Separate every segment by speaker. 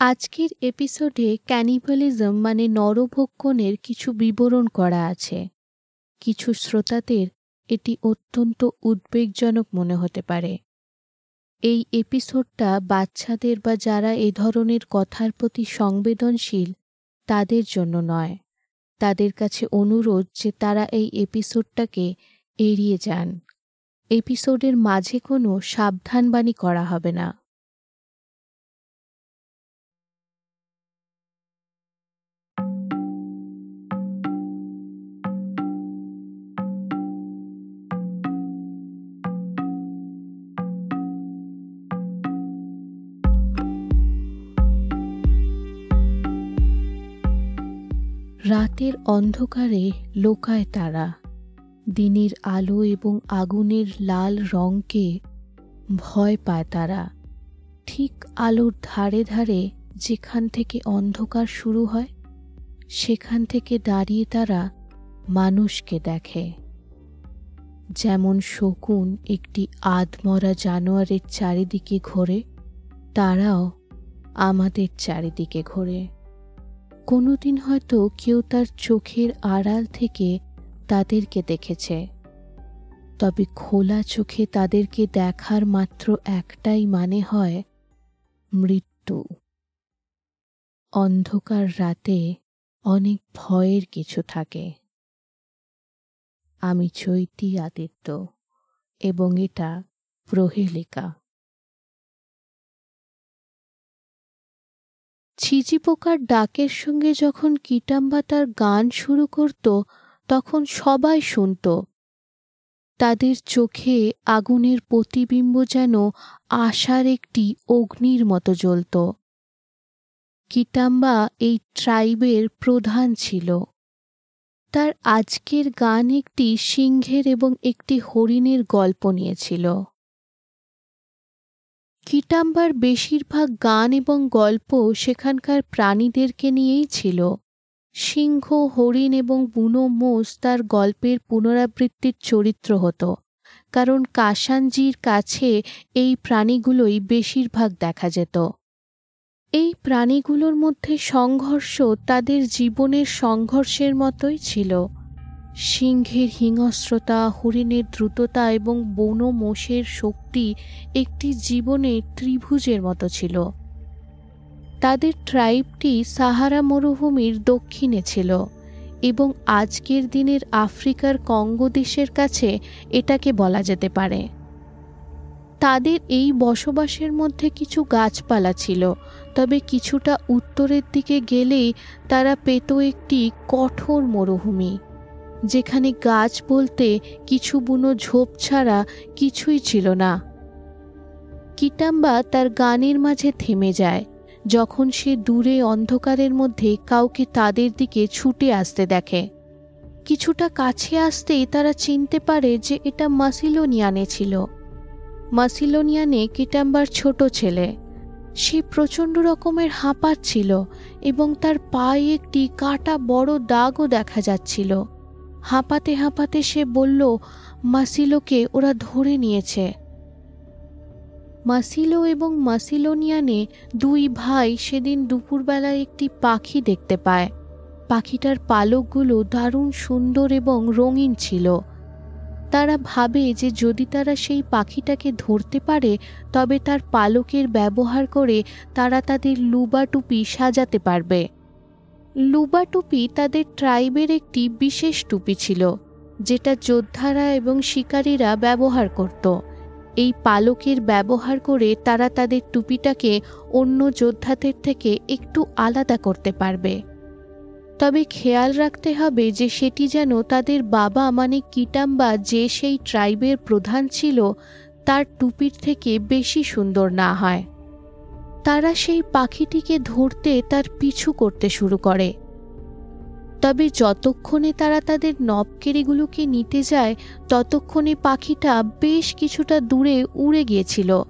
Speaker 1: আজকের এপিসোডে ক্যানিবালিজম মানে নরভক্ষণের কিছু বিবরণ করা আছে। কিছু শ্রোতাদের এটি অত্যন্ত উদ্বেগজনক মনে হতে পারে। এই এপিসোডটা বাচ্চাদের বা যারা এ ধরনের কথার প্রতি সংবেদনশীল, তাদের জন্য নয়। তাদের কাছে অনুরোধ যে তারা এই এপিসোডটাকে এড়িয়ে যান। এপিসোডের মাঝে কোনো সাবধানবাণী করা হবে না। রাতের অন্ধকারে লোকায় তারা। দিনের আলো এবং আগুনের লাল রঙকে ভয় পায় তারা। ঠিক আলোর ধারে ধারে যেখান থেকে অন্ধকার শুরু হয়, সেখান থেকে দাঁড়িয়ে তারা মানুষকে দেখে। যেমন শকুন একটি আধমরা জানোয়ারের চারিদিকে ঘোরে, তারাও আমাদের চারিদিকে ঘোরে। কোনোদিন হয়তো কেউ তার চোখের আড়াল থেকে তাদেরকে দেখেছে। তবে খোলা চোখে তাদেরকে দেখার মাত্র একটাই মানে হয় মৃত্যু। অন্ধকার রাতে অনেক ভয়ের কিছু থাকে। আমি চৈতি আদিত্য এবং এটা প্রহেলিকা। ছিচি পোকার ডাকের সঙ্গে যখন কিটাম্বা তার গান শুরু করত, তখন সবাই শুনত। তাদের চোখে আগুনের প্রতিবিম্ব যেন আশার একটি অগ্নির মতো জ্বলত। কিটাম্বা এই ট্রাইবের প্রধান ছিল। তার আজকের গান একটি সিংহের এবং একটি হরিণের গল্প নিয়েছিল। কিটাম্বার বেশিরভাগ গান এবং গল্প সেখানকার প্রাণীদেরকে নিয়েই ছিল। সিংহ, হরিণ এবং বুনো মোষ তার গল্পের পুনরাবৃত্তির চরিত্র হতো, কারণ কাসানজির কাছে এই প্রাণীগুলোই বেশিরভাগ দেখা যেত। এই প্রাণীগুলোর মধ্যে সংঘর্ষ তাদের জীবনের সংঘর্ষের মতোই ছিল। সিংহের হিংস্রতা, হরিণের দ্রুততা এবং বন মোষের শক্তি একটি জীবনের ত্রিভুজের মতো ছিল। তাদের ট্রাইবটি সাহারা মরুভূমির দক্ষিণে ছিল এবং আজকের দিনের আফ্রিকার কঙ্গো দেশের কাছে এটাকে বলা যেতে পারে। তাদের এই বসবাসের মধ্যে কিছু গাছপালা ছিল, তবে কিছুটা উত্তরের দিকে গেলেই তারা পেত একটি কঠোর মরুভূমি। যেখানে গাছ বলতে কিছু বুনো ঝোপ ছাড়া কিছুই ছিল না। কিটাম্বা তার গানের মাঝে থেমে যায়, যখন সে দূরে অন্ধকারের মধ্যে কাউকে তাদের দিকে ছুটে আসতে দেখে। কিছুটা কাছে আসতেই তারা চিনতে পারে যে এটা মাসিলোনিয়ানে ছিল। মাসিলোনিয়ানে কিটাম্বার ছোট ছেলে। সে প্রচণ্ড রকমের হাঁপাচ্ছিল এবং তার পায়ে একটি কাটা বড় দাগও দেখা যাচ্ছিল। হাঁপাতে হাঁপাতে সে বলল, মাসিলোকে ওরা ধরে নিয়েছে। মাসিলো এবং মাসিলোনিয়ানে দুই ভাই সেদিন দুপুরবেলায় একটি পাখি দেখতে পায়। পাখিটার পালকগুলো দারুণ সুন্দর এবং রঙিন ছিল। তারা ভাবে যে যদি তারা সেই পাখিটাকে ধরতে পারে, তবে তার পালকের ব্যবহার করে তারা তাদের লুবা টুপি সাজাতে পারবে। লুবা টুপি তাদের ট্রাইবের একটি বিশেষ টুপি ছিল, যেটা যোদ্ধারা এবং শিকারীরা ব্যবহার করত। এই পালকের ব্যবহার করে তারা তাদের টুপিটাকে অন্য যোদ্ধাদের থেকে একটু আলাদা করতে পারবে। তবে খেয়াল রাখতে হবে যে সেটি যেন তাদের বাবা মানে কিটাম্বা যে সেই ট্রাইবের প্রধান ছিল, তার টুপির থেকে বেশি সুন্দর না হয়। তারা সেই পাখিটিকে ধরতে তার পিছু করতে শুরু করে। তবে যতক্ষণে তারা তাদের নবকেরিগুলোকে নিতে যায়, ততক্ষণে পাখিটা বেশ কিছুটা দূরে উড়ে গিয়েছিল।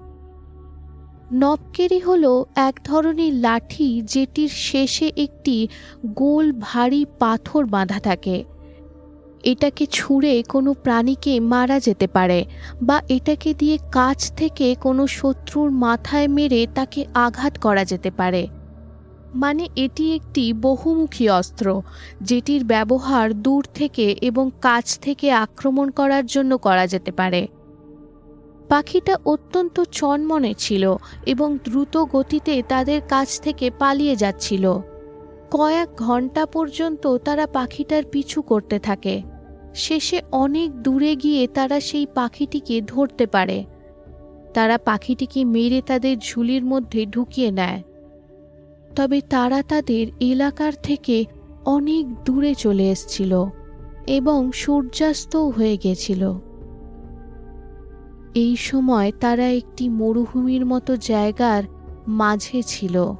Speaker 1: নবকেরি হল এক ধরনের লাঠি যেটির শেষে একটি গোল ভারী পাথর বাঁধা থাকে। এটাকে ছুঁড়ে কোনো প্রাণীকে মারা যেতে পারে বা এটাকে দিয়ে কাছ থেকে কোনো শত্রুর মাথায় মেরে তাকে আঘাত করা যেতে পারে। মানে এটি একটি বহুমুখী অস্ত্র, যেটির ব্যবহার দূর থেকে এবং কাছ থেকে আক্রমণ করার জন্য করা যেতে পারে। পাখিটা অত্যন্ত চনমনে ছিল এবং দ্রুত গতিতে তাদের কাছ থেকে পালিয়ে যাচ্ছিল। কয়েক ঘণ্টা পর্যন্ত তারা পাখিটার পিছু করতে থাকে। শেষে অনেক দূরে গিয়ে তারা সেই পাখিটিকে ধরতে পারে। তারা পাখিটিকে মেরে তাদের ঝুলির মধ্যে ঢুকিয়ে নেয়। তবে তারা তাদের এলাকার থেকে অনেক দূরে চলে এসছিল এবং সূর্যাস্তও হয়ে গেছিল। এই সময় তারা একটি মরুভূমির মতো জায়গার মাঝে ছিল।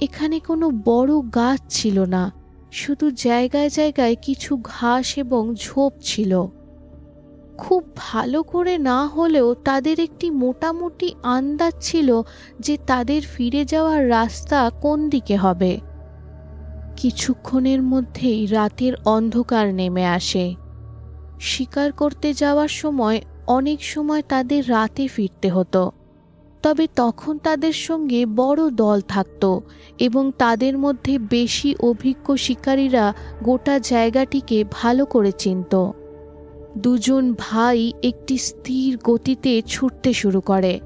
Speaker 1: এখানে কোনো বড় গাছ ছিল না। শুধু জায়গায় জায়গায় কিছু ঘাস এবং ঝোপ ছিল। খুব ভালো করে না হলেও তাদের একটি মোটামুটি আন্দাজ ছিল যে তাদের ফিরে যাওয়ার রাস্তা কোন দিকে হবে। কিছুক্ষণের মধ্যেই রাতের অন্ধকার নেমে আসে। শিকার করতে যাওয়ার সময় অনেক সময় তাদের রাতে ফিরতে হতো। তবে তখন তাদের সঙ্গে বড় দল থাকত এবং তাদের মধ্যে বেশি অভিজ্ঞ শিকারীরা গোটা জায়গাটিকে ভালো করে চিনত। দুজন ভাই একটি স্থির গতিতে ছুটতে শুরু করে।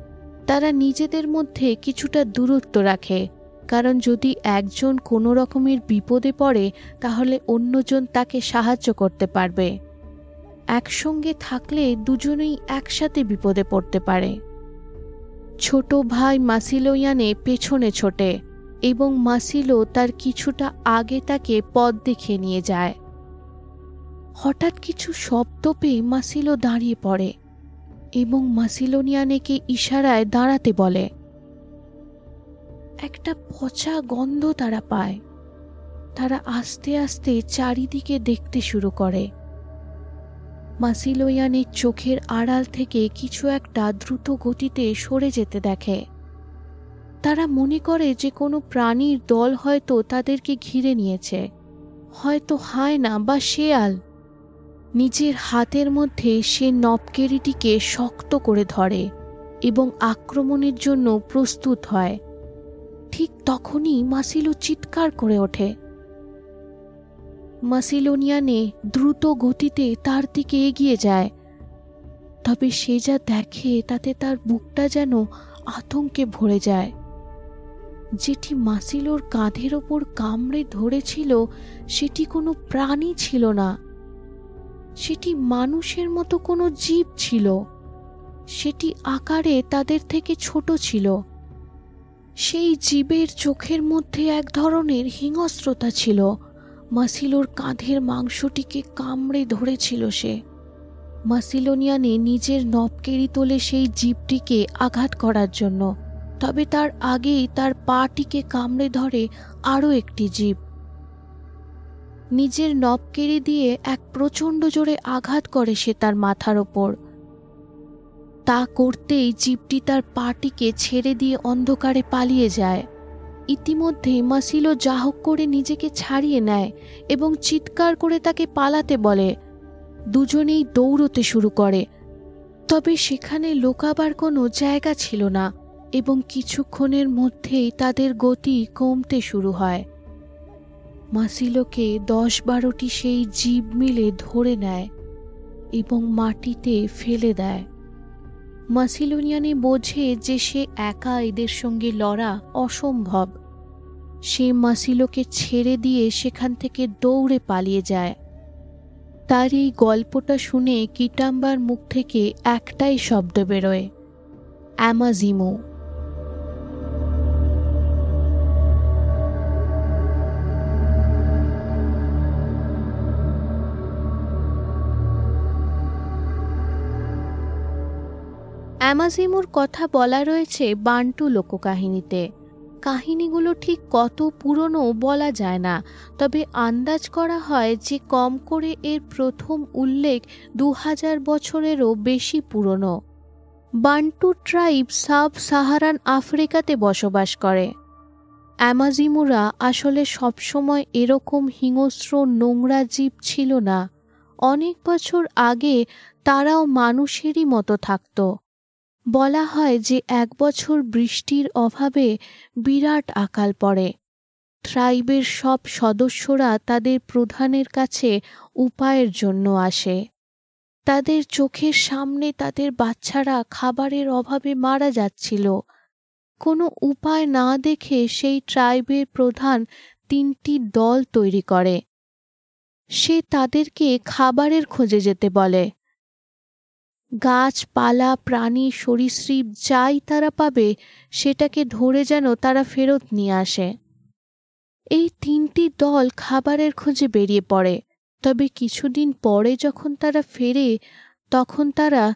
Speaker 1: তারা নিজেদের মধ্যে কিছুটা দূরত্ব রাখে, কারণ যদি একজন কোনো রকমের বিপদে পড়ে, তাহলে অন্যজন তাকে সাহায্য করতে পারবে। একসঙ্গে থাকলে দুজনেই একসাথে বিপদে পড়তে পারে। ছোট ভাই মাসিলোয়ানে পেছনে ছোটে এবং মাসিলো তার কিছুটা আগে তাকে পথ দেখে নিয়ে যায়। হঠাৎ কিছু শব্দ পেয়ে মাসিলো দাঁড়িয়ে পড়ে এবং মাসিলোনিয়ানেকে ইশারায় দাঁড়াতে বলে, একটা পচা গন্ধ তারা পায়। তারা আস্তে আস্তে চারিদিকে দেখতে শুরু করে। মাসিলোয়ানের চোখের আড়াল থেকে কিছু একটা দ্রুত গতিতে সরে যেতে দেখে। তারা মনে করে যে কোনো প্রাণীর দল হয়তো তাদেরকে ঘিরে নিয়েছে। হয়তো হায়না বা শেয়াল। নিজের হাতের মধ্যে সে নবকেরিটিকে শক্ত করে ধরে এবং আক্রমণের জন্য প্রস্তুত হয়। ঠিক তখনই মাসিলো চিৎকার করে ওঠে। মাসিলোনিয়ানে দ্রুত গতিতে তার দিকে এগিয়ে যায়। তবে সে যা দেখে তাতে তার বুকটা যেন আতঙ্কে ভরে যায়। যেটি মাসিলোর কাঁধের ওপর কামড়ে ধরেছিল, সেটি কোনো প্রাণী ছিল না। সেটি মানুষের মতো কোনো জীব ছিল। সেটি আকারে তাদের থেকে ছোট ছিল। সেই জীবের চোখের মধ্যে এক ধরনের হিংস্রতা ছিল। মাসিলোর কাঁধের মাংসটিকে কামড়ে ধরেছিল সে। মাসিলোনিয়ানে নিজের নবকেরি তোলে সেই জীবটিকে আঘাত করার জন্য, তবে তার আগেই তার পাটিকে কামড়ে ধরে আরও একটি জীব। নিজের নবকেরি দিয়ে এক প্রচণ্ড জোরে আঘাত করে সে তার মাথার ওপর। তা করতেই জীবটি তার পাটিকে ছেড়ে দিয়ে অন্ধকারে পালিয়ে যায়। ইতিমধ্যে মাসিলো যাহক করে নিজেকে ছাড়িয়ে নেয় এবং চিৎকার করে তাকে পালাতে বলে। দুজনেই দৌড়তে শুরু করে। তবে সেখানে লোকাবার কোনো জায়গা ছিল না এবং কিছুক্ষণের মধ্যেই তাদের গতি কমতে শুরু হয়। মাসিলোকে দশ বারোটি সেই জীব মিলে ধরে নেয় এবং মাটিতে ফেলে দেয়। মাসিলোনিয়ানে বোঝে যে সে একা এদের সঙ্গে লড়া অসম্ভব। সে মাসিলোকে ছেড়ে দিয়ে সেখান থেকে দৌড়ে পালিয়ে যায়। তার এই গল্পটা শুনে কিটাম্বার মুখ থেকে একটাই শব্দ বেরোয়, অ্যামাজিমো। অ্যামাজিমুর কথা বলা রয়েছে বান্টু লোককাহিনীতে। কাহিনীগুলো ঠিক কত পুরনো বলা যায় না, তবে আন্দাজ করা হয় যে কম করে এর প্রথম উল্লেখ দু হাজার বছরেরও বেশি পুরনো। বান্টু ট্রাইব সাব সাহারান আফ্রিকাতে বসবাস করে। অ্যামাজিমুরা আসলে সবসময় এরকম হিংস্র নোংরা জীব ছিল না। অনেক বছর আগে তারাও মানুষেরই মতো থাকতো। বলা হয় যে এক বছর বৃষ্টির অভাবে বিরাট আকাল পড়ে। ট্রাইবের সব সদস্যরা তাদের প্রধানের কাছে উপায়ের জন্য আসে। তাদের চোখের সামনে তাদের বাচ্চারা খাবারের অভাবে মারা যাচ্ছিল। কোনো উপায় না দেখে সেই ট্রাইবের প্রধান তিনটি দল তৈরি করে। সে তাদেরকে খাবারের খোঁজে যেতে বলে। গাছপালা, প্রাণী, সরীসৃপ যাই তারা পাবে, সেটাকে ধরে যেন তারা ফেরত নিয়ে আসে। এই তিনটি দল খাবারের খোঁজে বেরিয়ে পড়ে। তবে কিছুদিন পরে যখন তারা ফেরে, তখন তারা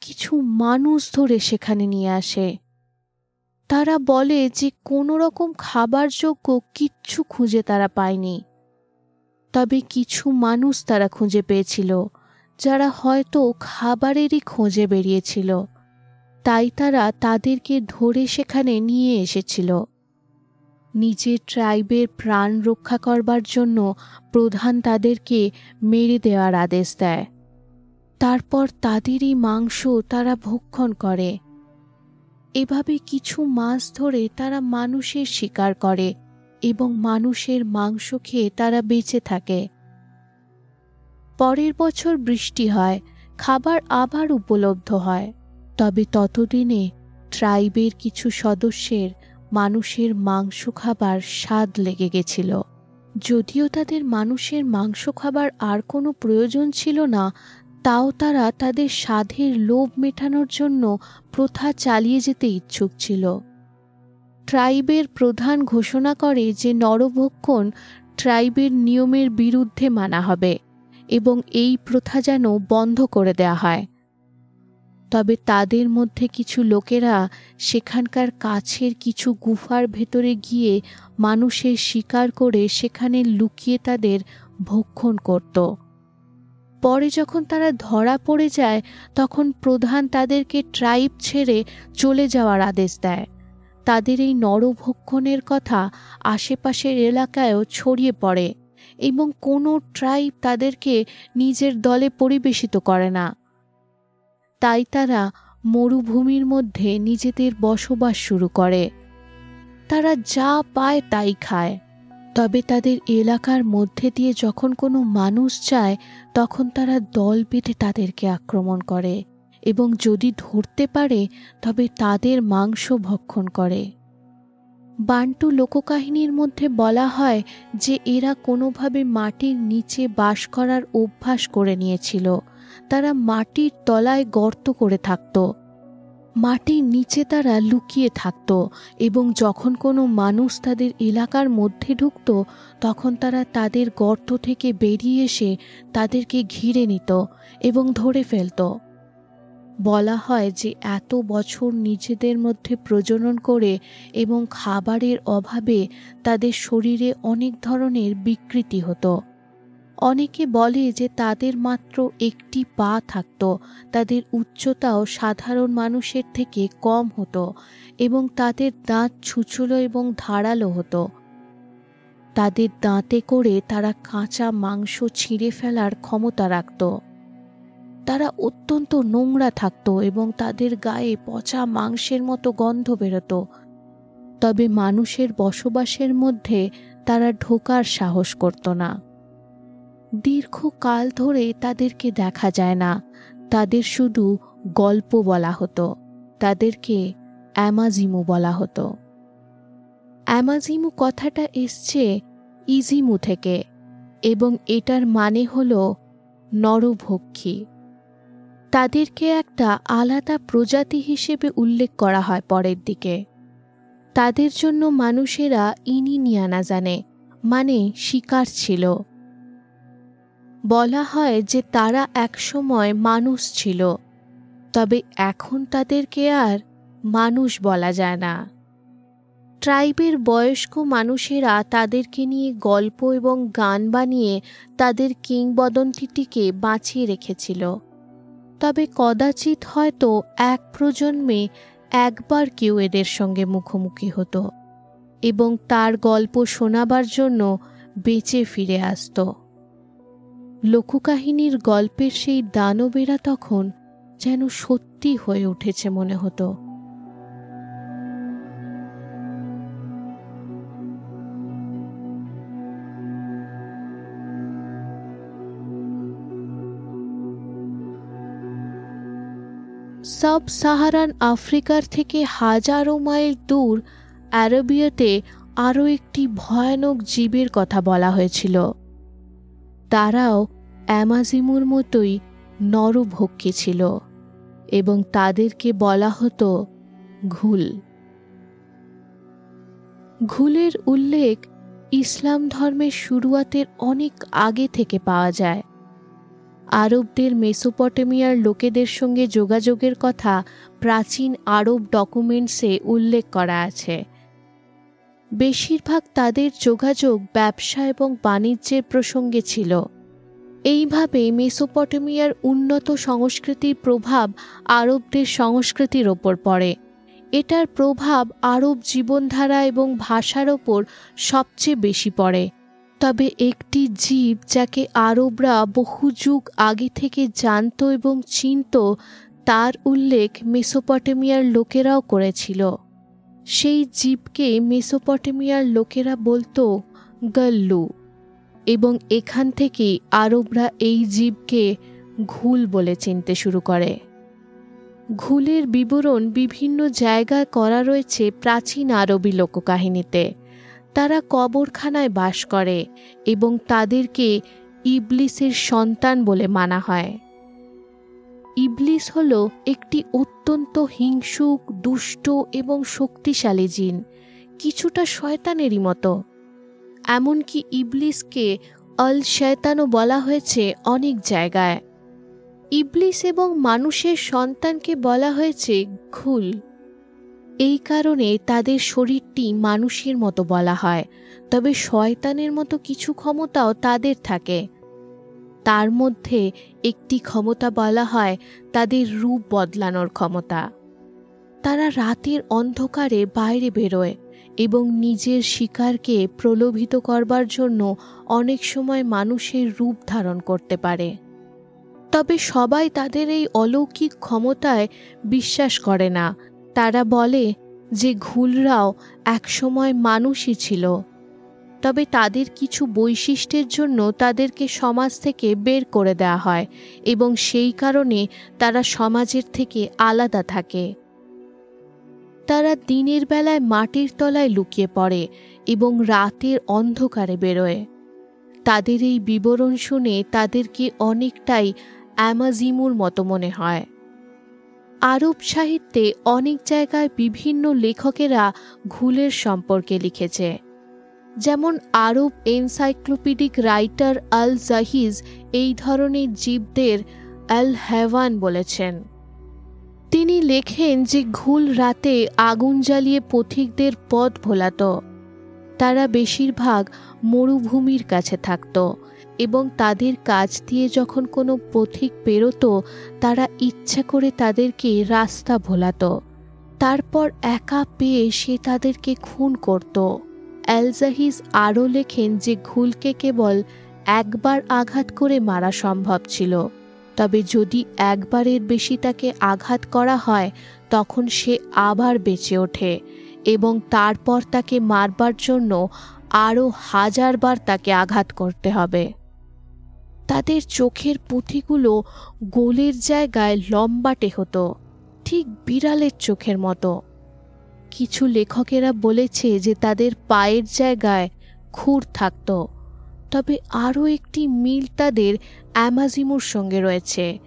Speaker 1: কিছু মানুষ ধরে সেখানে নিয়ে আসে। তারা বলে যে কোনো রকম খাবারযোগ্য কিচ্ছু খুঁজে তারা পায়নি। তবে কিছু মানুষ তারা খুঁজে পেয়েছিল। যারা হয়তো খাবারেরই খোঁজে বেরিয়েছিল, তাই তারা তাদেরকে ধরে সেখানে নিয়ে এসেছিল। নিজের ট্রাইবের প্রাণ রক্ষা করবার জন্য প্রধান তাদেরকে মেরে দেওয়ার আদেশ দেয়। তারপর তাদেরই মাংস তারা ভক্ষণ করে। এভাবে কিছু মাস ধরে তারা মানুষের শিকার করে এবং মানুষের মাংস খেয়ে তারা বেঁচে থাকে। পরের বছর বৃষ্টি হয়, খাবার আবার উপলব্ধ হয়। তবে ততদিনে ট্রাইবের কিছু সদস্যের মানুষের মাংস খাবার স্বাদ লেগে গেছিল। যদিও তাদের মানুষের মাংস খাবার আর কোনো প্রয়োজন ছিল না, তাও তারা তাদের স্বাদের লোভ মেটানোর জন্য প্রথা চালিয়ে যেতে ইচ্ছুক ছিল। ট্রাইবের প্রধান ঘোষণা করে যে নরভক্ষণ ট্রাইবের নিয়মের বিরুদ্ধে মানা হবে। এবং এই প্রথা যেন বন্ধ করে দেয়া হয়। তবে তাদের মধ্যে কিছু লোকেরা সেখানকার কাছের কিছু গুফার ভেতরে গিয়ে মানুষের শিকার করে সেখানে লুকিয়ে তাদের ভক্ষণ করত। পরে যখন তারা ধরা পড়ে যায়, তখন প্রধান তাদেরকে ট্রাইব ছেড়ে চলে যাওয়ার আদেশ দেয়। তাদের এই নরভক্ষণের কথা আশেপাশের এলাকায়ও ছড়িয়ে পড়ে। এবং কোনো ট্রাইব তাদেরকে নিজের দলে পরিবেশিত করে না। তাই তারা মরুভূমির মধ্যে নিজেদের বসবাস শুরু করে। তারা যা পায় তাই খায়। তবে তাদের এলাকার মধ্যে দিয়ে যখন কোনো মানুষ যায়, তখন তারা দল বেঁধে তাদেরকে আক্রমণ করে এবং যদি ধরতে পারে, তবে তাদের মাংস ভক্ষণ করে। বান্টু লোককাহিনীর মধ্যে বলা হয় যে এরা কোনোভাবে মাটির নিচে বাস করার অভ্যাস করে নিয়েছিল। তারা মাটির তলায় গর্ত করে থাকত। মাটির নিচে তারা লুকিয়ে থাকত এবং যখন কোনো মানুষ তাদের এলাকার মধ্যে ঢুকত, তখন তারা তাদের গর্ত থেকে বেরিয়ে এসে তাদেরকে ঘিরে নিত এবং ধরে ফেলত। বলা হয় যে এত বছর নিজেদের মধ্যে প্রজনন করে এবং খাবারের অভাবে তাদের শরীরে অনেক ধরনের বিকৃতি হতো। অনেকে বলে যে তাদের মাত্র একটি পা থাকত, তাদের উচ্চতাও সাধারণ মানুষের থেকে কম হতো এবং তাদের দাঁত ছুচুলো এবং ধারালো হতো। তাদের দাঁতে করে তারা কাঁচা মাংস ছিঁড়ে ফেলার ক্ষমতা রাখত। তারা অত্যন্ত নোংরা থাকত এবং তাদের গায়ে পচা মাংসের মতো গন্ধ বেরোত। তবে মানুষের বসবাসের মধ্যে তারা ঢোকার সাহস করত না। দীর্ঘকাল ধরে তাদেরকে দেখা যায় না। তাদের শুধু গল্প বলা হতো। তাদেরকে অ্যামাজিমু বলা হতো। অ্যামাজিমু কথাটা এসছে ইজিমু থেকে এবং এটার মানে হল নরভক্ষী। তাদেরকে একটা আলাদা প্রজাতি হিসেবে উল্লেখ করা হয় পরের দিকে। তাদের জন্য মানুষেরা ইনি নিয়ানা জানে মানে শিকার ছিল। বলা হয় যে তারা একসময় মানুষ ছিল, তবে এখন তাদেরকে আর মানুষ বলা যায় না। ট্রাইবের বয়স্ক মানুষেরা তাদেরকে নিয়ে গল্প এবং গান বানিয়ে তাদের কিংবদন্তিটিকে বাঁচিয়ে রেখেছিল। তবে কদাচিৎ হয়তো এক প্রজন্মে একবার কেউ এদের সঙ্গে মুখোমুখি হতো এবং তার গল্প শোনাবার জন্য বেঁচে ফিরে আসত। লোককাহিনীর গল্পের সেই দানবেরা তখন যেন সত্যি হয়ে উঠেছে মনে হতো। সাব সাহারান আফ্রিকার থেকে হাজারো মাইল দূর অ্যারবিয়াতে আরও একটি ভয়ানক জীবের কথা বলা হয়েছিল। তারাও অ্যামাজিমুর মতোই নরভক্ষী ছিল এবং তাদেরকে বলা হতো ঘুল। ঘুলের উল্লেখ ইসলাম ধর্মের শুরুয়াতের অনেক আগে থেকে পাওয়া যায়। আরবদের মেসোপটেমিয়ার লোকেদের সঙ্গে যোগাযোগের কথা প্রাচীন আরব ডকুমেন্টসে উল্লেখ করা আছে। বেশিরভাগ তাদের যোগাযোগ ব্যবসা এবং বাণিজ্যের প্রসঙ্গে ছিল। এইভাবে মেসোপটেমিয়ার উন্নত সংস্কৃতির প্রভাব আরবদের সংস্কৃতির ওপর পড়ে। এটার প্রভাব আরব জীবনধারা এবং ভাষার ওপর সবচেয়ে বেশি পড়ে। তবে একটি জীব যাকে আরবরা বহু যুগ আগে থেকে জানত এবং চিনত, তার উল্লেখ মেসোপটেমিয়ার লোকেরাও করেছিল। সেই জীবকে মেসোপটেমিয়ার লোকেরা বলতো গল্লু এবং এখান থেকেই আরবরা এই জীবকে ঘুল বলে চিনতে শুরু করে। ঘুলের বিবরণ বিভিন্ন জায়গায় করা রয়েছে প্রাচীন আরবি লোককাহিনীতে। তারা কবরখানায় বাস করে এবং তাদেরকে ইবলিসের সন্তান বলে মানা হয়। ইবলিস হল একটি অত্যন্ত হিংসুক, দুষ্ট এবং শক্তিশালী জিন, কিছুটা শয়তানেরই মতো। এমনকি ইবলিসকে অল শয়তানও বলা হয়েছে অনেক জায়গায়। ইবলিস এবং মানুষের সন্তানকে বলা হয়েছে ঘুল। এই কারণে তাদের শরীরটি মানুষের মতো বলা হয়, তবে শয়তানের মতো কিছু ক্ষমতাও তাদের থাকে। তার মধ্যে একটি ক্ষমতা বলা হয় তাদের রূপ বদলানোর ক্ষমতা। তারা রাতের অন্ধকারে বাইরে বেরোয় এবং নিজের শিকারকে প্রলোভিত করবার জন্য অনেক সময় মানুষের রূপ ধারণ করতে পারে। তবে সবাই তাদের এই অলৌকিক ক্ষমতায় বিশ্বাস করে না। তারা বলে যে ঘুলরাও একসময় মানুষই ছিল। তবে তাদের কিছু বৈশিষ্ট্যের জন্য তাদেরকে সমাজ থেকে বের করে দেওয়া হয় এবং সেই কারণে তারা সমাজের থেকে আলাদা থাকে। তারা দিনের বেলায় মাটির তলায় লুকিয়ে পড়ে এবং রাতের অন্ধকারে বেরোয়। তাদের এই বিবরণ শুনে তাদেরকে অনেকটাই অ্যামাজিমুর মতো মনে হয়। আরব সাহিত্যে অনেক জায়গায় বিভিন্ন লেখকেরা ঘুলের সম্পর্কে লিখেছে। যেমন আরব এনসাইক্লোপিডিক রাইটার আল জাহিজ এই ধরনের জীবদের আল হ্যাওয়ান বলেছেন। তিনি লেখেন যে ঘুল রাতে আগুন জ্বালিয়ে পথিকদের পথ ভোলাত, তারা বেশিরভাগ মরুভূমির কাছে থাকত। এবং তাদের কাজ দিয়ে যখন কোনো পথিক পেরোতো তারা ইচ্ছা করে তাদেরকে রাস্তা ভোলাত। তারপর একা পেয়ে সে তাদেরকে খুন করত। অ্যালজাহিস আরও লেখেন যে ঘুলকে কেবল একবার আঘাত করে মারা সম্ভব ছিল। তবে যদি একবারের বেশি তাকে আঘাত করা হয়, তখন সে আবার বেঁচে ওঠে এবং তারপর তাকে মারবার জন্য আরও হাজারবার তাকে আঘাত করতে হবে। তাদের চোখের পুঁথিগুলো গোলের জায়গায় লম্বাটে হতো, ঠিক বিড়ালের চোখের মতো। কিছু লেখকেরা বলেছে যে তাদের পায়ের জায়গায় খুর থাকত, তবে আরও একটি মিল তাদের অ্যামাজিমুর সঙ্গে রয়েছে।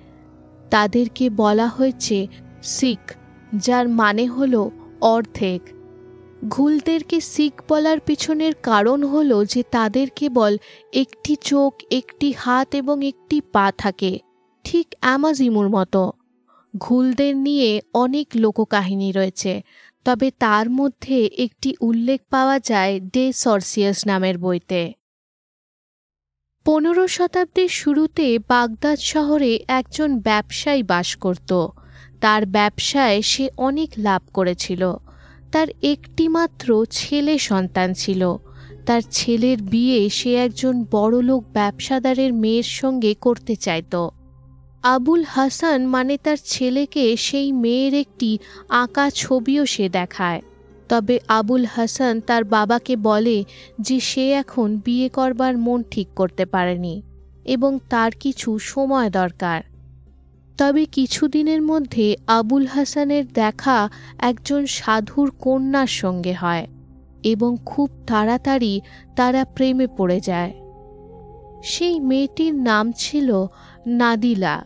Speaker 1: তাদেরকে বলা হয়েছে শিখ যার মানে হল অর্ধেক। ঘুলদেরকে শিখ বলার পিছনের কারণ হল যে তাদের কেবল একটি চোখ, একটি হাত এবং একটি পা থাকে, ঠিক অ্যামাজিমুর মতো। ঘুলদের নিয়ে অনেক লোককাহিনী রয়েছে, তবে তার মধ্যে একটি উল্লেখ পাওয়া যায় ডে সরসিয়াস নামের বইতে। পনেরো শতাব্দীর শুরুতে বাগদাদ শহরে একজন ব্যবসায়ী বাস করত। তার ব্যবসায় সে অনেক লাভ করেছিল। তার একটিমাত্র ছেলে সন্তান ছিল। তার ছেলের বিয়ে সে একজন বড়লোক ব্যবসাদারের মেয়ের সঙ্গে করতে চাইত। আবুল হাসান মানে তার ছেলেকে সেই মেয়ের একটি আঁকা ছবিও সে দেখায়। তবে আবুল হাসান তার বাবাকে বলে যে সে এখন বিয়ে করবার মন ঠিক করতে পারেনি এবং তার কিছু সময় দরকার। তবে কিছুদিনের মধ্যে আবুল হাসানের দেখা একজন সাধুর কন্যার সঙ্গে হয় এবং খুব তাড়াতাড়ি তারা প্রেমে পড়ে যায়। সেই মেয়েটির নাম ছিল নাদিলা।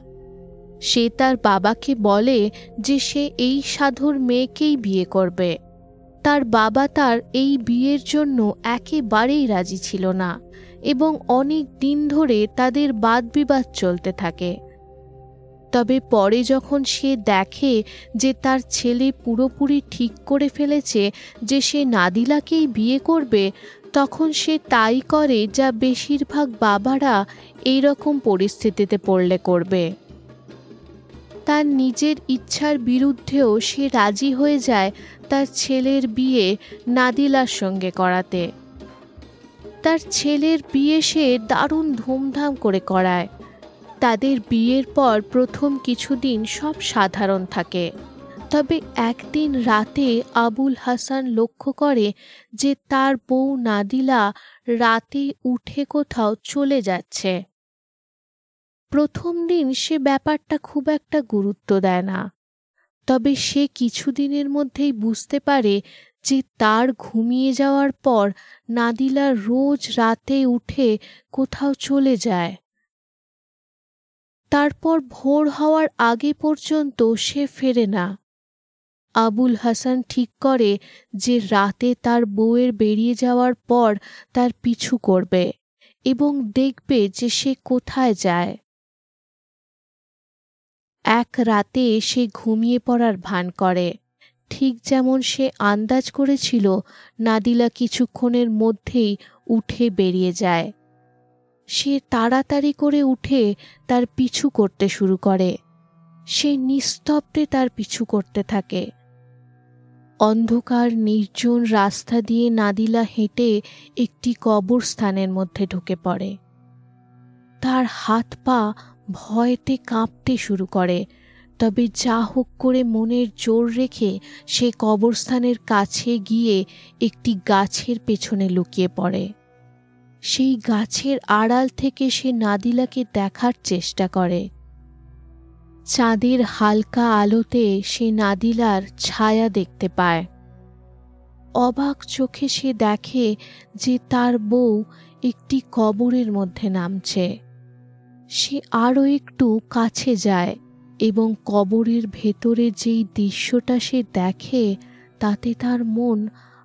Speaker 1: সে তার বাবাকে বলে যে সে এই সাধুর মেয়েকেই বিয়ে করবে। তার বাবা তার এই বিয়ের জন্য একেবারেই রাজি ছিল না এবং অনেক দিন ধরে তাদের বাদবিবাদ চলতে থাকে। তবে পরে যখন সে দেখে যে তার ছেলে পুরোপুরি ঠিক করে ফেলেছে যে সে নাদিলাকেই বিয়ে করবে, তখন সে তাই করে যা বেশিরভাগ বাবারা এই রকম পরিস্থিতিতে পড়লে করবে। তার নিজের ইচ্ছার বিরুদ্ধেও সে রাজি হয়ে যায় তার ছেলের বিয়ে নাদিলার সঙ্গে করাতে। তার ছেলের বিয়ে সে দারুণ ধুমধাম করে করায়। তাদের বিয়ের পর প্রথম কিছুদিন সব সাধারণ থাকে। তবে একদিন রাতে আবুল হাসান লক্ষ্য করে যে তার বউ নাদিলা রাতে উঠে কোথাও চলে যাচ্ছে। প্রথম দিন সে ব্যাপারটা খুব একটা গুরুত্ব দেয় না। তবে সে কিছুদিনের মধ্যেই বুঝতে পারে যে তার ঘুমিয়ে যাওয়ার পর নাদিলা রোজ রাতে উঠে কোথাও চলে যায়। তারপর ভোর হওয়ার আগে পর্যন্ত সে ফেরে না। আবুল হাসান ঠিক করে যে রাতে তার বউয়ের বেরিয়ে যাওয়ার পর তার পিছু করবে এবং দেখবে যে সে কোথায় যায়। এক রাতে সে ঘুমিয়ে পড়ার ভান করে। ঠিক যেমন সে আন্দাজ করেছিল, নাদিলা কিছুক্ষণের মধ্যেই উঠে বেরিয়ে যায়। সে তাড়াতাড়ি করে উঠে তার পিছু করতে শুরু করে। সে নিস্তব্ধে তার পিছু করতে থাকে। অন্ধকার, নির্জন রাস্তা দিয়ে নাদিলা হেঁটে একটি কবরস্থানের মধ্যে ঢুকে পড়ে। তার হাত পা ভয়তে কাঁপতে শুরু করে, তবে যা হোক করে মনের জোর রেখে সে কবরস্থানের কাছে গিয়ে একটি গাছের পেছনে লুকিয়ে পড়ে। সেই গাছের আড়াল থেকে সে নাদিলাকে দেখার চেষ্টা করে। চাঁদের হালকা আলোতে সে নাদিলার ছায়া দেখতে পায়। অবাক চোখে সে দেখে যে তার বউ একটি কবরের মধ্যে নামছে। সে আরও একটু কাছে যায় এবং কবরের ভেতরে যেই দৃশ্যটা সে দেখে তাতে তার মন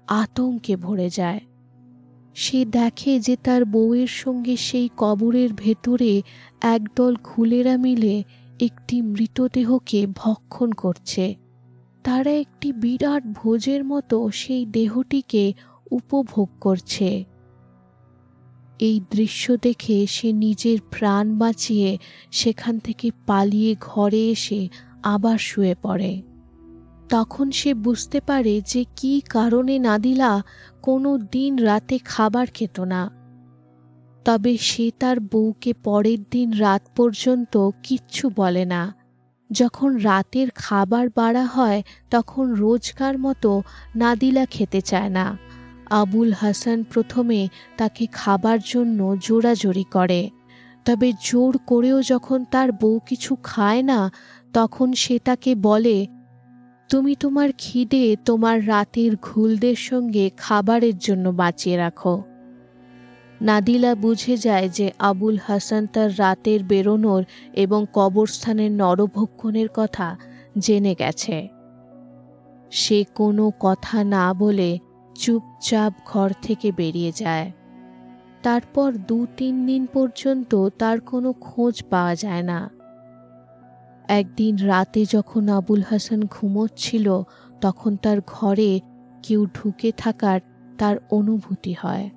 Speaker 1: আতঙ্কে ভরে যায়। সে দেখে যে তার বউয়ের সঙ্গে সেই কবরের ভেতরে একদল ঘুলেরা মিলে একটি মৃতদেহকে ভক্ষণ করছে। তারা একটি বিরাট ভোজের মতো সেই দেহটিকে উপভোগ করছে। এই দৃশ্য দেখে সে নিজের প্রাণ বাঁচিয়ে সেখান থেকে পালিয়ে ঘরে এসে আবার শুয়ে পড়ে। তখন সে বুঝতে পারে যে কি কারণে নাদিলা কোনো দিন রাতে খাবার খেত না। তবে সে তার বউকে পরের দিন রাত পর্যন্ত কিচ্ছু বলে না। যখন রাতের খাবার বাড়া হয়, তখন রোজকার মতো নাদিলা খেতে চায় না। আবুল হাসান প্রথমে তাকে খাবার জন্য জোরাজোরি করে। তবে জোর করেও যখন তার বউ কিছু খায় না, তখন সে তাকে বলে তুমি তোমার খিদে তোমার রাতের ঘুলদের সঙ্গে খাবারের জন্য বাঁচিয়ে রাখো। নাদিলা বুঝে যায় যে আবুল হাসান তার রাতের বেরোনোর এবং কবরস্থানের নরভক্ষণের কথা জেনে গেছে। সে কোনো কথা না বলে চুপচাপ ঘর থেকে বেরিয়ে যায়। তারপর দু তিন দিন পর্যন্ত তার কোনো খোঁজ পাওয়া যায় না। একদিন রাতে যখন আবুল হাসান ঘুমোচ্ছিল, তখন তার ঘরে কেউ ঢুকে থাকার তার অনুভূতি হয়।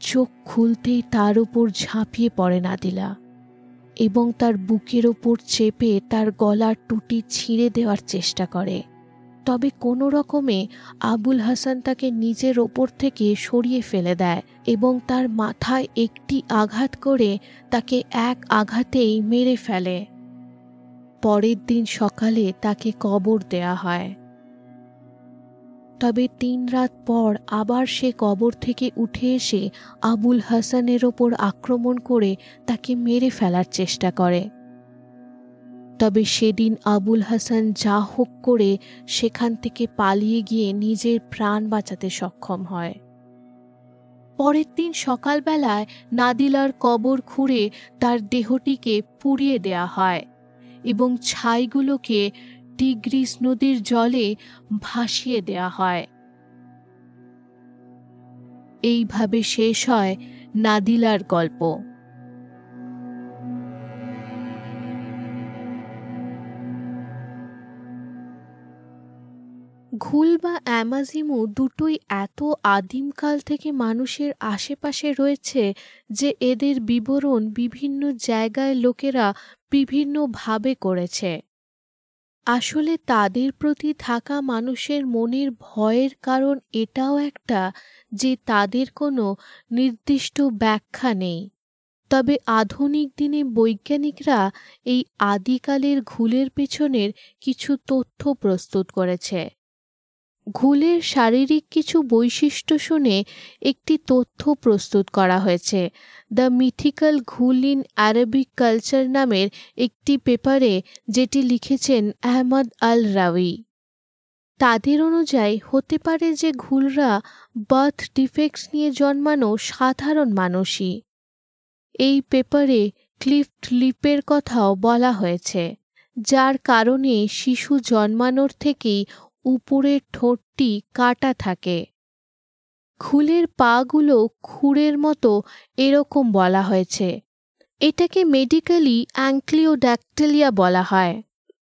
Speaker 1: চোখ খুলতেই তার ওপর ঝাঁপিয়ে পড়ে নাদিলা এবং তার বুকের ওপর চেপে তার গলার টুটি ছিঁড়ে দেওয়ার চেষ্টা করে। তবে কোনো রকমে আবুল হাসান তাকে নিজের ওপর থেকে সরিয়ে ফেলে দেয় এবং তার মাথায় একটি আঘাত করে তাকে এক আঘাতেই মেরে ফেলে। পরের দিন সকালে তাকে কবর দেয়া হয়। তবে তিন রাত পর আবার সে কবর থেকে উঠে এসে আবুল হাসানের ওপর আক্রমণ করে তাকে মেরে ফেলার চেষ্টা করে। তবে সেদিন আবুল হাসান যা হোক করে সেখান থেকে পালিয়ে গিয়ে নিজের প্রাণ বাঁচাতে সক্ষম হয়। পরের দিন সকালবেলায় নাদিলার কবর খুঁড়ে তার দেহটিকে পুড়িয়ে দেয়া হয়। এবং ছাইগুলোকে টিগ্রিস নদীর জলে ভাসিয়ে দেয়া হয়। এইভাবে শেষ হয় নাদিলার গল্প। ঘুল বা অ্যামাজিমু দুটোই এত আদিমকাল থেকে মানুষের আশেপাশে রয়েছে যে এদের বিবরণ বিভিন্ন জায়গায় লোকেরা বিভিন্নভাবে করেছে। আসলে তাদের প্রতি থাকা মানুষের মনের ভয়ের কারণ এটাও একটা যে তাদের কোনো নির্দিষ্ট ব্যাখ্যা নেই। তবে আধুনিক দিনে বৈজ্ঞানিকরা এই আদিকালের ঘুলের পেছনের কিছু তথ্য প্রস্তুত করেছে। ঘুলের শারীরিক কিছু বৈশিষ্ট্য শুনে একটি তথ্য প্রস্তুত করা হয়েছে। The mythical ghoul in Arabic culture নামের একটি পেপারে যেটি লিখেছেন আহমদ আল রাউি তাদের অনুযায়ী, হতে পারে যে ঘুলরা বার্থ ডিফেক্টস নিয়ে জন্মানো সাধারণ মানুষই। এই পেপারে ক্লিফট লিপের কথাও বলা হয়েছে, যার কারণে শিশু জন্মানোর থেকেই উপরের ঠোঁটটি কাটা থাকে। খুলের পাগুলো খুরের মতো এরকম বলা হয়েছে। এটাকে মেডিকেলি অ্যাঙ্ক্লিওড্যাক্টেলিয়া বলা হয়।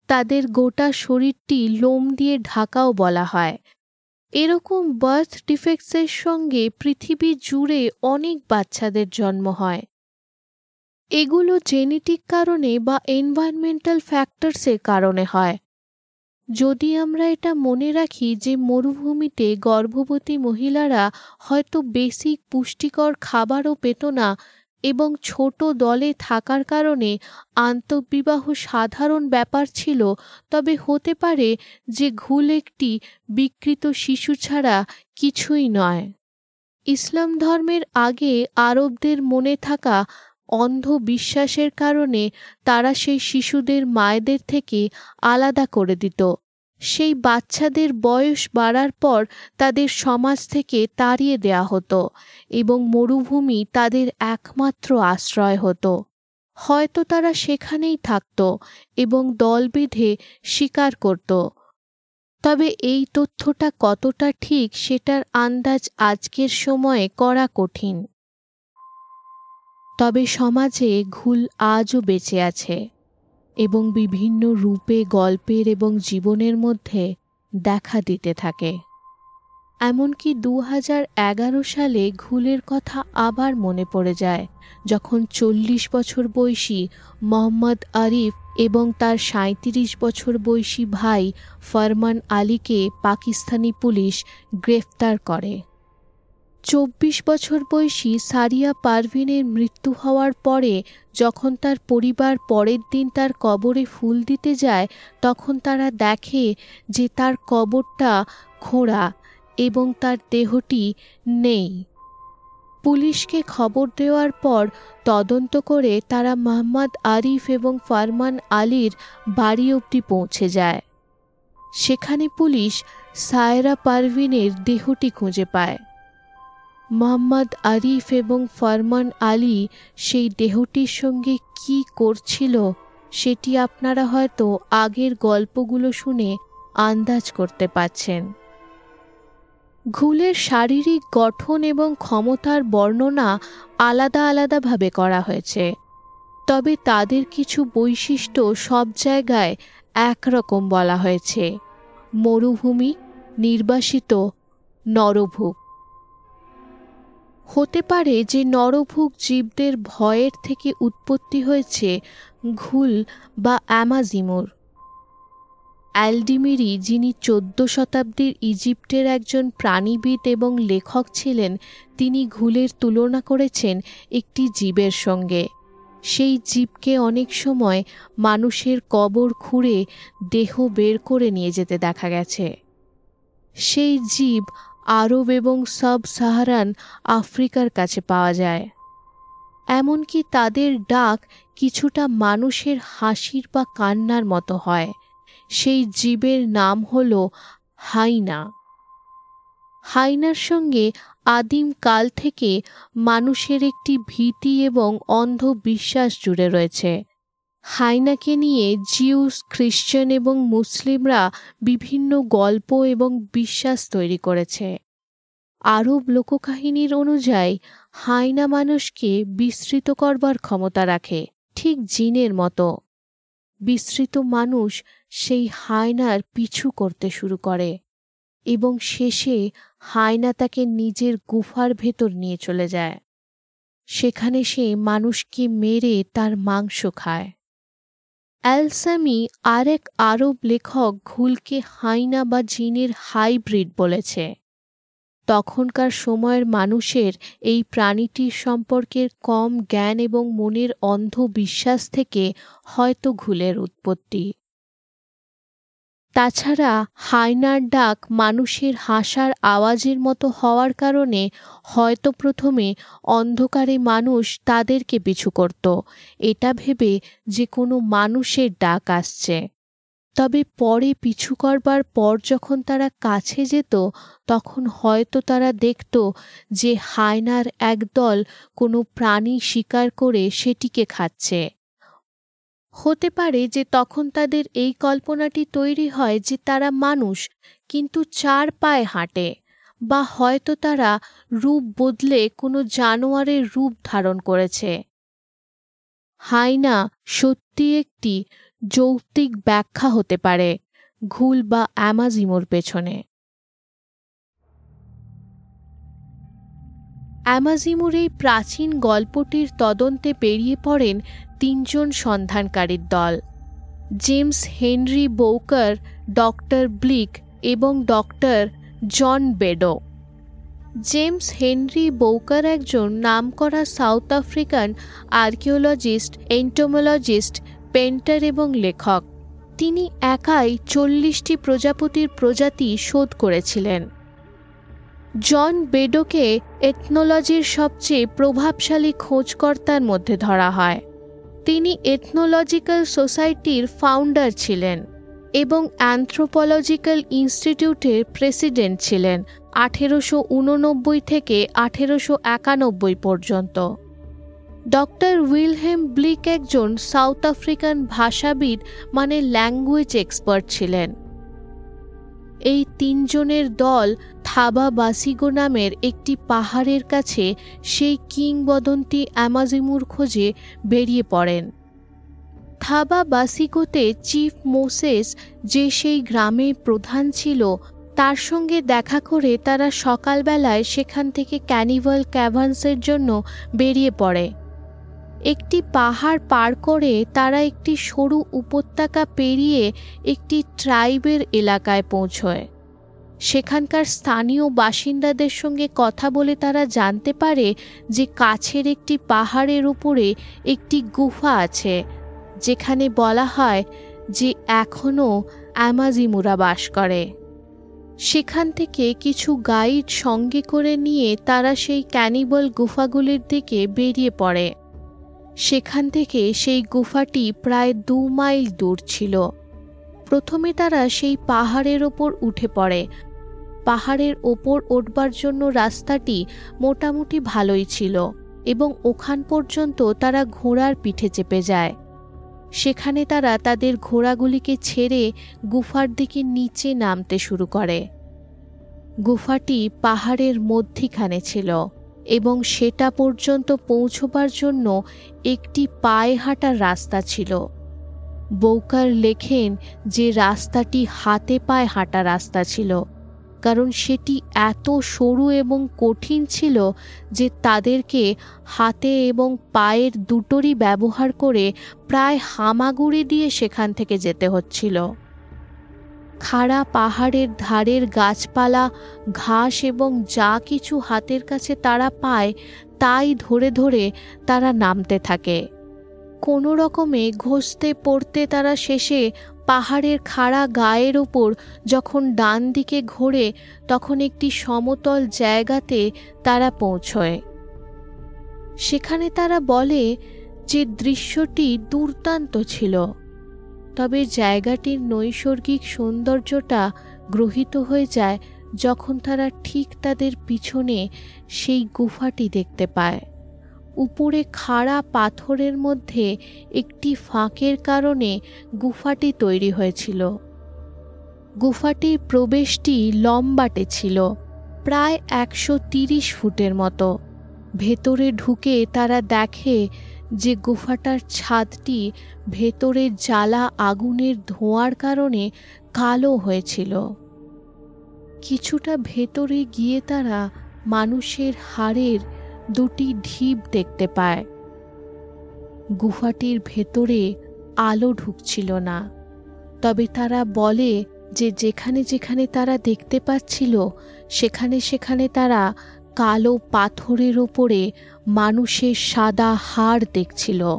Speaker 1: তাদের গোটা শরীরটি লোম দিয়ে ঢাকাও বলা হয়। এরকম বার্থ ডিফেক্টসের সঙ্গে পৃথিবী জুড়ে অনেক বাচ্চাদের জন্ম হয়। এগুলো জেনেটিক কারণে বা এনভায়রনমেন্টাল ফ্যাক্টরসের কারণে হয়। যদি আমরা এটা মনে রাখি যে মরুভূমিতে গর্ভবতী মহিলারা হয়তো বেসিক পুষ্টিকর খাবারও পেত না এবং ছোট দলে থাকার কারণে আন্তঃবিবাহ সাধারণ ব্যাপার ছিল, তবে হতে পারে যে ঘুল একটি বিকৃত শিশু ছাড়া কিছুই নয়। ইসলাম ধর্মের আগে আরবদের মনে থাকা অন্ধ বিশ্বাসের কারণে তারা সেই শিশুদের মায়েদের থেকে আলাদা করে দিত। সেই বাচ্চাদের বয়স বাড়ার পর তাদের সমাজ থেকে তাড়িয়ে দেয়া হতো এবং মরুভূমি তাদের একমাত্র আশ্রয় হতো। হয়তো তারা সেখানেই থাকত এবং দল শিকার করত। তবে এই তথ্যটা কতটা ঠিক সেটার আন্দাজ আজকের সময়ে করা কঠিন। তবে সমাজে ঘুল আজও বেঁচে আছে এবং বিভিন্ন রূপে, গল্পের এবং জীবনের মধ্যে দেখা দিতে থাকে। এমনকি দু এগারো সালে ঘুলের কথা আবার মনে পড়ে যায়, যখন চল্লিশ বছর বয়সী মোহাম্মদ আরিফ এবং তার সাঁত্রিশ বছর বয়সী ভাই ফরমান আলীকে পাকিস্তানি পুলিশ গ্রেফতার করে। চব্বিশ বছর বয়সী সারিয়া পারভিনের মৃত্যু হওয়ার পরে যখন তার পরিবার পরের দিন তার কবরে ফুল দিতে যায়, তখন তারা দেখে যে তার কবরটা খোঁড়া এবং তার দেহটি নেই। পুলিশকে খবর দেওয়ার পর তদন্ত করে তারা মোহাম্মদ আরিফ এবং ফারমান আলীর বাড়ি অবধি পৌঁছে যায়। সেখানে পুলিশ সায়রা পারভিনের দেহটি খুঁজে পায়। মোহাম্মদ আরিফ এবং ফরমান আলী সেই দেহটির সঙ্গে কি করছিল, সেটি আপনারা হয়তো আগের গল্পগুলো শুনে আন্দাজ করতে পাচ্ছেন ঘুলের শারীরিক গঠন এবং ক্ষমতার বর্ণনা আলাদা আলাদাভাবে করা হয়েছে, তবে তাদের কিছু বৈশিষ্ট্য সব জায়গায় একরকম বলা হয়েছে। মরুভূমি, নির্বাসিত নরভূপ হতে পারে যে নরভুক জীবদের ভয়ের থেকে উৎপত্তি হয়েছে ঘুল বা অ্যামাজিমোর। অ্যালডিমিরি, যিনি চোদ্দ শতাব্দীর ইজিপ্টের একজন প্রাণীবিদ এবং লেখক ছিলেন, তিনি ঘুলের তুলনা করেছেন একটি জীবের সঙ্গে। সেই জীবকে অনেক সময় মানুষের কবর খুঁড়ে দেহ বের করে নিয়ে যেতে দেখা গেছে। সেই জীব আরব এবং সাব সাহারান আফ্রিকার কাছে পাওয়া যায়। এমনকি তাদের ডাক কিছুটা মানুষের হাসির বা কান্নার মতো হয়। সেই জীবের নাম হল হাইনা। হাইনার সঙ্গে আদিম কাল থেকে মানুষের একটি ভীতি এবং অন্ধবিশ্বাস জুড়ে রয়েছে। হাইনাকে নিয়ে জিউস, খ্রিশ্চান এবং মুসলিমরা বিভিন্ন গল্প এবং বিশ্বাস তৈরি করেছে। আরব লোককাহিনীর অনুযায়ী, হাইনা মানুষকে বিস্তৃত করবার ক্ষমতা রাখে, ঠিক জিনের মতো। বিস্তৃত মানুষ সেই হায়নার পিছু করতে শুরু করে এবং শেষে হায়না তাকে নিজের গুফার ভেতর নিয়ে চলে যায়। সেখানে সে মানুষকে মেরে তার মাংস খায়। অ্যালসামি আরেক আরব লেখক ঘুলকে হাইনা বা জিনের হাইব্রিড বলেছে। তখনকার সময়ের মানুষের এই প্রাণীটির সম্পর্কের কম জ্ঞান এবং মনের অন্ধ বিশ্বাস থেকে হয়তো ঘুলের উৎপত্তি। তাছাড়া হায়নার ডাক মানুষের হাসার আওয়াজের মতো হওয়ার কারণে হয়তো প্রথমে অন্ধকারে মানুষ তাদেরকে পিছু করত। এটা ভেবে যে কোনো মানুষের ডাক আসছে। তবে পরে পিছু করবার পর যখন তারা কাছে যেত, তখন হয়তো তারা দেখত যে হায়নার একদল কোনো প্রাণী শিকার করে সেটিকে খাচ্ছে। হতে পারে যে তখন তাদের এই কল্পনাটি তৈরি হয় যে তারা মানুষ, কিন্তু চার পায়ে হাঁটে, বা হয়তো তারা রূপ বদলে কোনো জানোয়ারের রূপ ধারণ করেছে। হাইনা সত্যি একটি যৌক্তিক ব্যাখ্যা হতে পারে ঘুল বা অ্যামাজিমোর পেছনে। অ্যামাজিমুর এই প্রাচীন গল্পটির তদন্তে বেরিয়ে পড়েন তিনজন সন্ধানকারীর দল। James Henry Bowker, doctor Bleek এবং doctor John Beddoe. James Henry Bowker একজন নামকরা South African archaeologist, entomologist painter এবং লেখক। তিনি একাই চল্লিশটি প্রজাপতির প্রজাতি শোধ করেছিলেন। জন বেডোকে এথনোলজির সবচেয়ে প্রভাবশালী খোঁজকর্তার মধ্যে ধরা হয়। তিনি এথনোলজিক্যাল সোসাইটির ফাউন্ডার ছিলেন এবং অ্যান্থ্রোপোলজিক্যাল ইনস্টিটিউটের প্রেসিডেন্ট ছিলেন আঠেরোশো উননব্বই থেকে আঠেরোশো একানব্বই পর্যন্ত। ডক্টর উইলহেম ব্লিক একজন সাউথ আফ্রিকান ভাষাবিদ মানে ল্যাঙ্গুয়েজ এক্সপার্ট ছিলেন। এই তিনজনের দল থাবা বাসিগো নামের একটি পাহাড়ের কাছে সেই কিংবদন্তি অ্যামাজিমুর খোঁজে বেরিয়ে পড়েন। থাবা বাসিগোতে চিফ মোসেস যে সেই গ্রামের প্রধান ছিল, তার সঙ্গে দেখা করে তারা সকালবেলায় সেখান থেকে ক্যানিভাল ক্যাভান্সের জন্য বেরিয়ে পড়ে। একটি পাহাড় পার করে তারা একটি সরু উপত্যকা পেরিয়ে একটি ট্রাইবের এলাকায় পৌঁছয়। সেখানকার স্থানীয় বাসিন্দাদের সঙ্গে কথা বলে তারা জানতে পারে যে কাছের একটি পাহাড়ের উপরে একটি গুফা আছে, যেখানে বলা হয় যে এখনও অ্যামাজিমুরা বাস করে। সেখান থেকে কিছু গাইড সঙ্গে করে নিয়ে তারা সেই ক্যানিবল গুফাগুলির দিকে বেরিয়ে পড়ে। সেখান থেকে সেই গুফাটি প্রায় দু মাইল দূর ছিল। প্রথমে তারা সেই পাহাড়ের ওপর উঠে পড়ে। পাহাড়ের ওপর উঠবার জন্য রাস্তাটি মোটামুটি ভালোই ছিল এবং ওখান পর্যন্ত তারা ঘোড়ার পিঠে চেপে যায়। সেখানে তারা তাদের ঘোড়াগুলিকে ছেড়ে গুফার দিকে নিচে নামতে শুরু করে। গুফাটি পাহাড়ের মধ্যিখানে ছিল। এবং সেটা পর্যন্ত পৌঁছবার জন্য একটি পায়ে হাঁটার রাস্তা ছিল। বৌকার লেখেন যে রাস্তাটি হাতে পায়ে হাঁটা রাস্তা ছিল, কারণ সেটি এত সরু এবং কঠিন ছিল যে তাদেরকে হাতে এবং পায়ের দুটোরই ব্যবহার করে প্রায় হামাগুড়ি দিয়ে সেখান থেকে যেতে হচ্ছিল। খাড়া পাহাড়ের ধারের গাছপালা, ঘাস এবং যা কিছু হাতের কাছে তারা পায়, তাই ধরে ধরে তারা নামতে থাকে। কোনো রকমে ঘষতে পড়তে তারা শেষে পাহাড়ের খাড়া গায়ের ওপর যখন ডান দিকে ঘোরে, তখন একটি সমতল জায়গাতে তারা পৌঁছয়। সেখানে তারা বলে যে দৃশ্যটি দুর্দান্ত ছিল। তবে জায়গাটির নৈসর্গিক সৌন্দর্যটা গ্রহিত হয়ে যায় যখন তারা ঠিক তাদের পিছনে সেই গুফাটি দেখতে পায়। উপরে খাড়া পাথরের মধ্যে একটি ফাঁকের কারণে গুফাটি তৈরি হয়েছিল। গুফাটির প্রবেশটি লম্বাটে ছিল, প্রায় একশো তিরিশ ফুটের মতো। ভেতরে ঢুকে তারা দেখে যে গুফাটার ছাদটি ভেতরে জ্বালা আগুনের ধোঁয়ার কারণে কালো হয়েছিল। কিছুটা ভেতরে গিয়ে তারা মানুষের হাড়ের দুটি ঢিপ দেখতে পায়। গুফাটির ভেতরে আলো ঢুকছিল না। তবে তারা বলে যে যেখানে যেখানে তারা দেখতে পাচ্ছিল, সেখানে সেখানে তারা কালো পাথরের ওপরে মানুষের সাদা হাড় দেখছিল।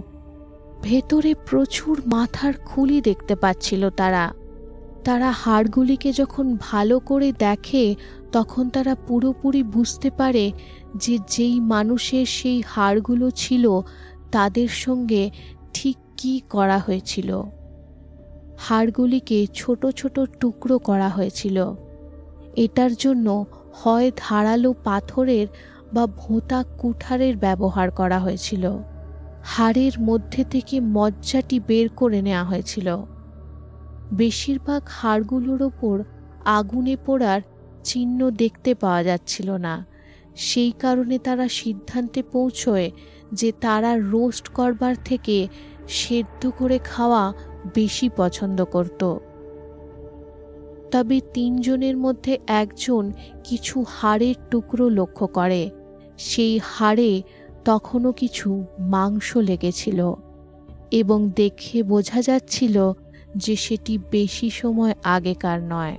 Speaker 1: ভেতরে প্রচুর মাথার খুলি দেখতে পাচ্ছিল তারা। তারা হাড়গুলিকে যখন ভালো করে দেখে, তখন তারা পুরোপুরি বুঝতে পারে যে যেই মানুষের সেই হাড়গুলো ছিল, তাদের সঙ্গে ঠিক কী করা হয়েছিল। হাড়গুলিকে ছোট ছোট টুকরো করা হয়েছিল। এটার জন্য হয় ধারালো পাথরের বা ভোঁতা কুঠারের ব্যবহার করা হয়েছিল। হাড়ের মধ্যে থেকে মজ্জাটি বের করে নেওয়া হয়েছিল। বেশিরভাগ হাড়গুলোর ওপর আগুনে পোড়ার চিহ্ন দেখতে পাওয়া যাচ্ছিল না। সেই কারণে তারা সিদ্ধান্তে পৌঁছয় যে তারা রোস্ট করবার থেকে সেদ্ধ করে খাওয়া বেশি পছন্দ করত। তবে তিনজনের মধ্যে একজন কিছু হাড়ের টুকরো লক্ষ্য করে। সেই হাড়ে তখনও কিছু মাংস লেগেছিল এবং দেখে বোঝা যাচ্ছিল যে সেটি বেশি সময় আগেকার নয়।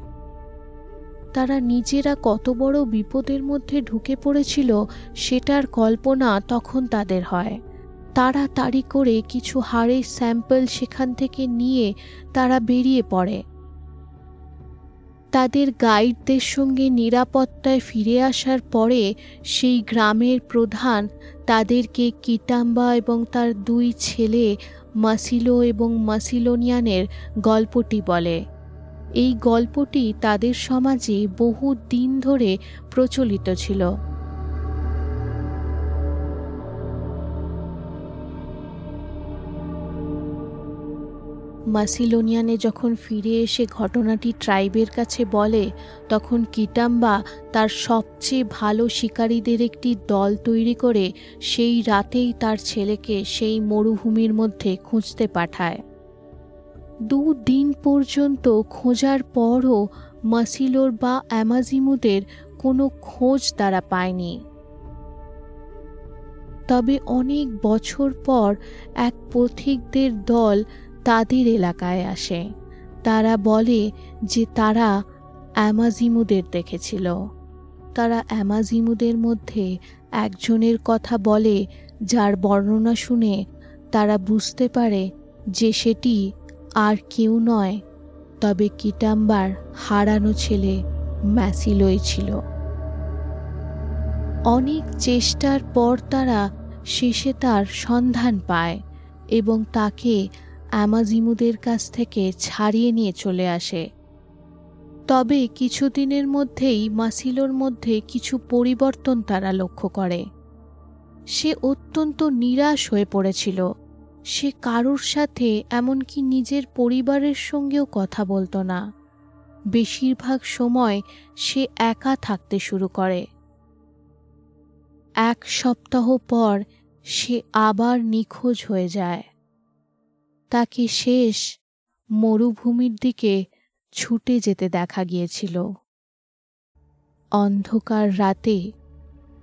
Speaker 1: তারা নিজেরা কত বড় বিপদের মধ্যে ঢুকে পড়েছিল সেটার কল্পনা তখন তাদের হয়। তাড়াতাড়ি করে কিছু হাড়ের স্যাম্পল সেখান থেকে নিয়ে তারা বেরিয়ে পড়ে। তাদের গাইডদের সঙ্গে নিরাপত্তায় ফিরে আসার পরে সেই গ্রামের প্রধান তাদেরকে কিটাম্বা এবং তার দুই ছেলে মাসিলো এবং মাসিলোনিয়ানের গল্পটি বলে। এই গল্পটি তাদের সমাজে বহু দিন ধরে প্রচলিত ছিল। মাসিলোনিয়ানে যখন ফিরে এসে ঘটনাটি ট্রাইবের কাছে বলে, তখন কিটাম্বা তার সবচেয়ে ভালো শিকারীদের একটি দল তৈরি করে সেই রাতেই তার ছেলেকে সেই মরুভূমির মধ্যে খুঁজতে পাঠায়। দু দিন পর্যন্ত খোঁজার পরও মাসিলোর বা অ্যামাজিমুদের কোনো খোঁজ তারা পায়নি। তবে অনেক বছর পর এক পথিকদের দল তাদের এলাকায় আসে। তারা বলে যে তারা অ্যামাজিমুদের দেখেছিল। তারা অ্যামাজিমুদের মধ্যে একজনের কথা বলে, যার বর্ণনা শুনে তারা বুঝতে পারে যে সেটি আর কেউ নয়, তবে কিটাম্বার হারানো ছেলে ম্যাসিলোই ছিল। অনেক চেষ্টার পর তারা শেষে তার সন্ধান পায় এবং তাকে অ্যামাজিমুদের কাছ থেকে ছাড়িয়ে নিয়ে চলে আসে। তবে কিছুদিনের মধ্যেই মাসিলোর মধ্যে কিছু পরিবর্তন তারা লক্ষ্য করে। সে অত্যন্ত নিরাশ হয়ে পড়েছিল। সে কারোর সাথে, এমনকি নিজের পরিবারের সঙ্গেও কথা বলতো না। বেশিরভাগ সময় সে একা থাকতে শুরু করে। এক সপ্তাহ পর সে আবার নিখোঁজ হয়ে যায়। তাকে শেষ মরুভূমির দিকে ছুটে যেতে দেখা গিয়েছিল। অন্ধকার রাতে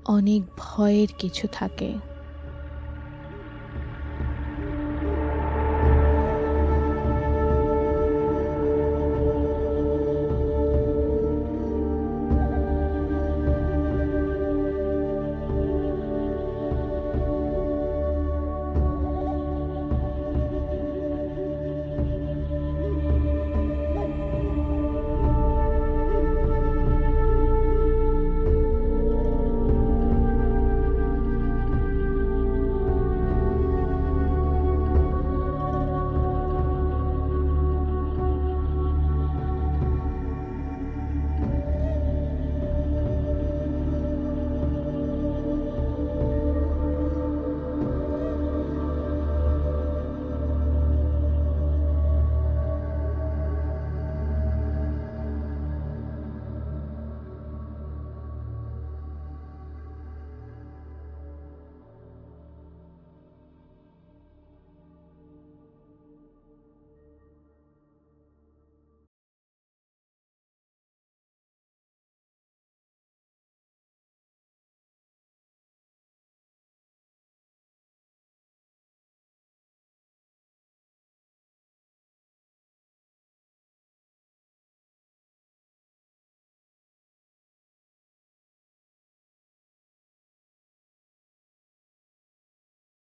Speaker 1: অনেক ভয়ের কিছু থাকে।